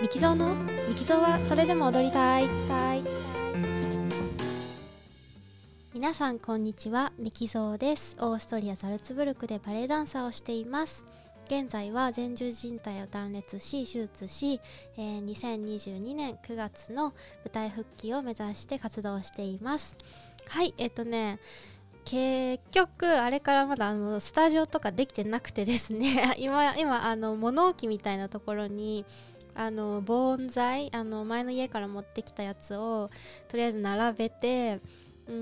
ミキゾーのミキゾーはそれでも踊りたい。皆さんこんにちは。ミキゾーです。オーストリアザルツブルクでバレエダンサーをしています。現在は前十字靭帯を断裂し手術し、えー、2022年9月の舞台復帰を目指して活動しています。はいえっとね結局あれからまだあのスタジオとかできてなくてですね。今今あの物置みたいなところにあの防音材あの前の家から持ってきたやつをとりあえず並べて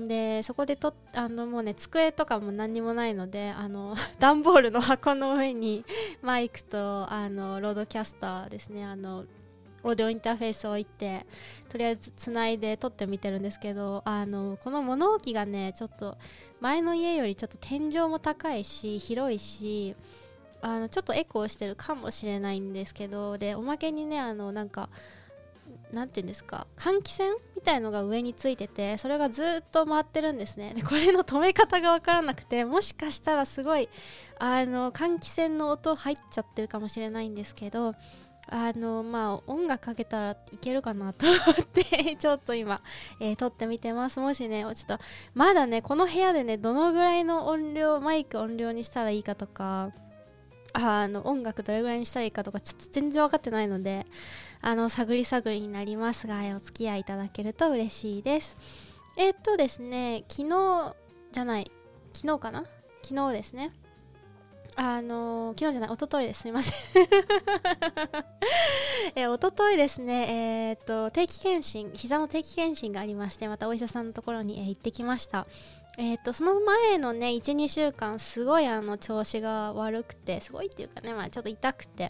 でそこでとあのもうね机とかも何にもないのであの 段ボールの箱の上にマイクとあのロードキャスターですねあのオーディオインターフェースを置いてとりあえずつないで撮ってみてるんですけどあのこの物置がねちょっと前の家よりちょっと天井も高いし広いしあのちょっとエコーしてるかもしれないんですけどでおまけにねあのなんかなんていうんですか換気扇みたいのが上についててそれがずっと回ってるんですね。でこれの止め方が分からなくてもしかしたらすごいあの換気扇の音入っちゃってるかもしれないんですけどあのまあ音楽かけたらいけるかなと思って ちょっと今、えー、撮ってみてます。もしねちょっとまだねこの部屋でねどのぐらいの音量マイク音量にしたらいいかとかあの音楽どれぐらいにしたらいいかとかちょっと全然分かってないのであの探り探りになりますがお付き合いいただけると嬉しいですえー、っとですね昨日じゃない昨日かな？昨日ですねあの昨日じゃない、一昨日です。すみません。え一昨日ですね、えー、っと、定期検診、膝の定期検診がありまして、またお医者さんのところに、えー、行ってきました。えー、っと、その前のね、1、2週間、すごいあの、調子が悪くて、すごいっていうかね、まあ、ちょっと痛くて、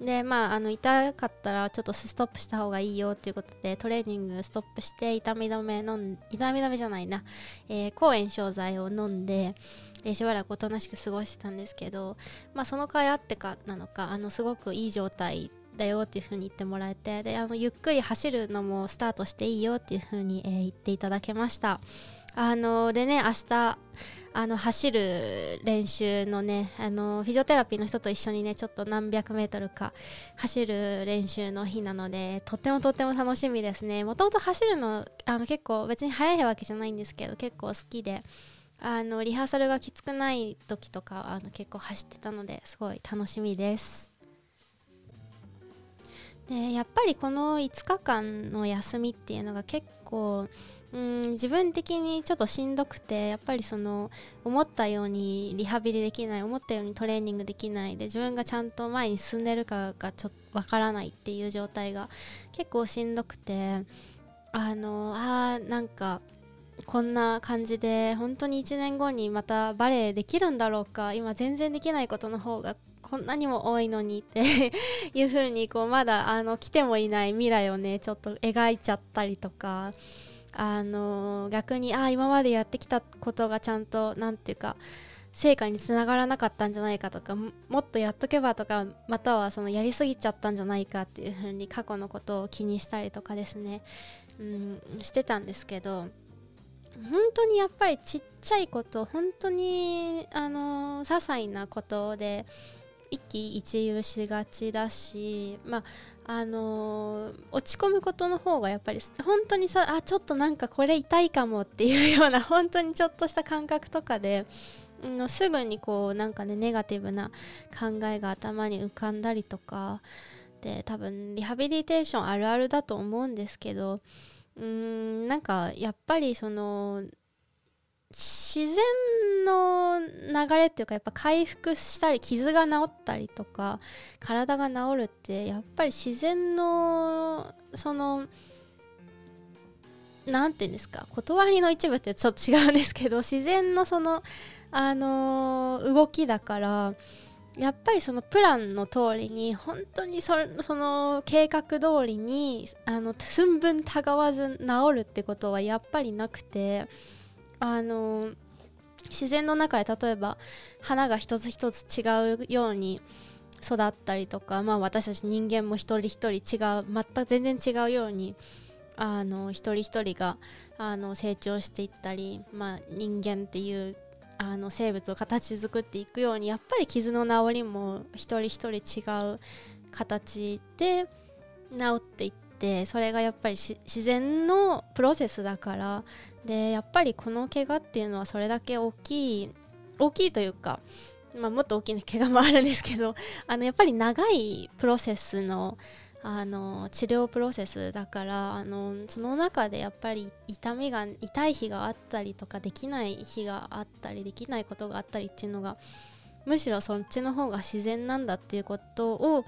でまあ、あの痛かったらちょっとストップした方がいいよっていうことでトレーニングストップして痛み止め飲ん痛み止めじゃないな、えー、抗炎症剤を飲んで、えー、しばらくおとなしく過ごしてたんですけど、まあ、その甲斐あってかなのかあのすごくいい状態だよっていう風に言ってもらえてであのゆっくり走るのもスタートしていいよっていう風に、えー、言っていただけました。あのでね明日あの走る練習のねあのフィジオテラピーの人と一緒にねちょっと何百メートルか走る練習の日なのでとってもとっても楽しみですね。もともと走るのあの結構別に速いわけじゃないんですけど結構好きであのリハーサルがきつくない時とかあの結構走ってたのですごい楽しみです。でやっぱりこの5日間の休みっていうのが結構うん自分的にちょっとしんどくてやっぱりその思ったようにリハビリできない思ったようにトレーニングできないで自分がちゃんと前に進んでるかがちょっとわからないっていう状態が結構しんどくてあのあなんかこんな感じで本当に1年後にまたバレエできるんだろうか今全然できないことの方がこんなにも多いのにって いう風にこうまだあの来てもいない未来をねちょっと描いちゃったりとかあの逆にあ今までやってきたことがちゃんと何て言うか成果につながらなかったんじゃないかとかもっとやっとけばとかまたはそのやりすぎちゃったんじゃないかっていう風に過去のことを気にしたりとかですね、うん、してたんですけど本当にやっぱりちっちゃいこと本当にあの些細なことで一喜一憂しがちだし、まああのー、落ち込むことの方がやっぱり本当にさあちょっとなんかこれ痛いかもっていうような 本当にちょっとした感覚とかで、うん、すぐにこうなんかねネガティブな考えが頭に浮かんだりとかで多分リハビリテーションあるあるだと思うんですけどうんなんかやっぱりその自然の流れっていうかやっぱ回復したり傷が治ったりとか体が治るってやっぱり自然のその何て言うんですか断りの一部ってちょっと違うんですけど自然のそのあの、動きだからやっぱりそのプランの通りに本当にその計画通りにあの寸分たがわず治るってことはやっぱりなくて。あの自然の中で例えば花が一つ一つ違うように育ったりとか、まあ、私たち人間も一人一人違う全く全然違うようにあの一人一人があの成長していったり、まあ、人間っていうあの生物を形作っていくようにやっぱり傷の治りも一人一人違う形で治っていってそれがやっぱり自然のプロセスだからでやっぱりこの怪我っていうのはそれだけ大きい大きいというか、まあ、もっと大きな怪我もあるんですけどあのやっぱり長いプロセスのあの治療プロセスだからあのその中でやっぱり痛みが痛い日があったりとかできない日があったりできないことがあったりっていうのがむしろそっちの方が自然なんだっていうことを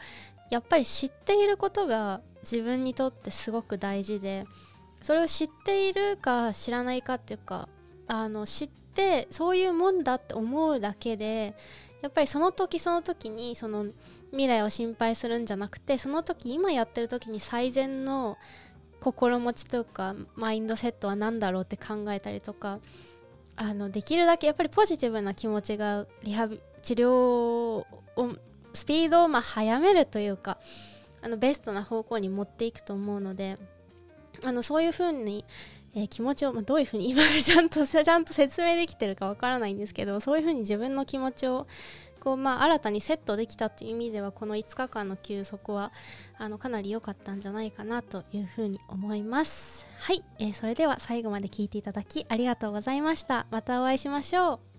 やっぱり知っていることが自分にとってすごく大事でそれを知っているか知らないかっていうかあの知ってそういうもんだって思うだけでやっぱりその時その時にその未来を心配するんじゃなくてその時今やってる時に最善の心持ちというかマインドセットは何だろうって考えたりとかあのできるだけやっぱりポジティブな気持ちがリハビ治療をスピードをま早めるというかあのベストな方向に持っていくと思うのであのそういう風に、えー、気持ちを、まあ、どういう風に今ちゃんと ちゃんと説明できてるかわからないんですけどそういう風に自分の気持ちをこう、まあ、新たにセットできたという意味ではこの5日間の休息はあのかなり良かったんじゃないかなというふうに思います。はい、えー、それでは最後まで聞いていただきありがとうございました。またお会いしましょう。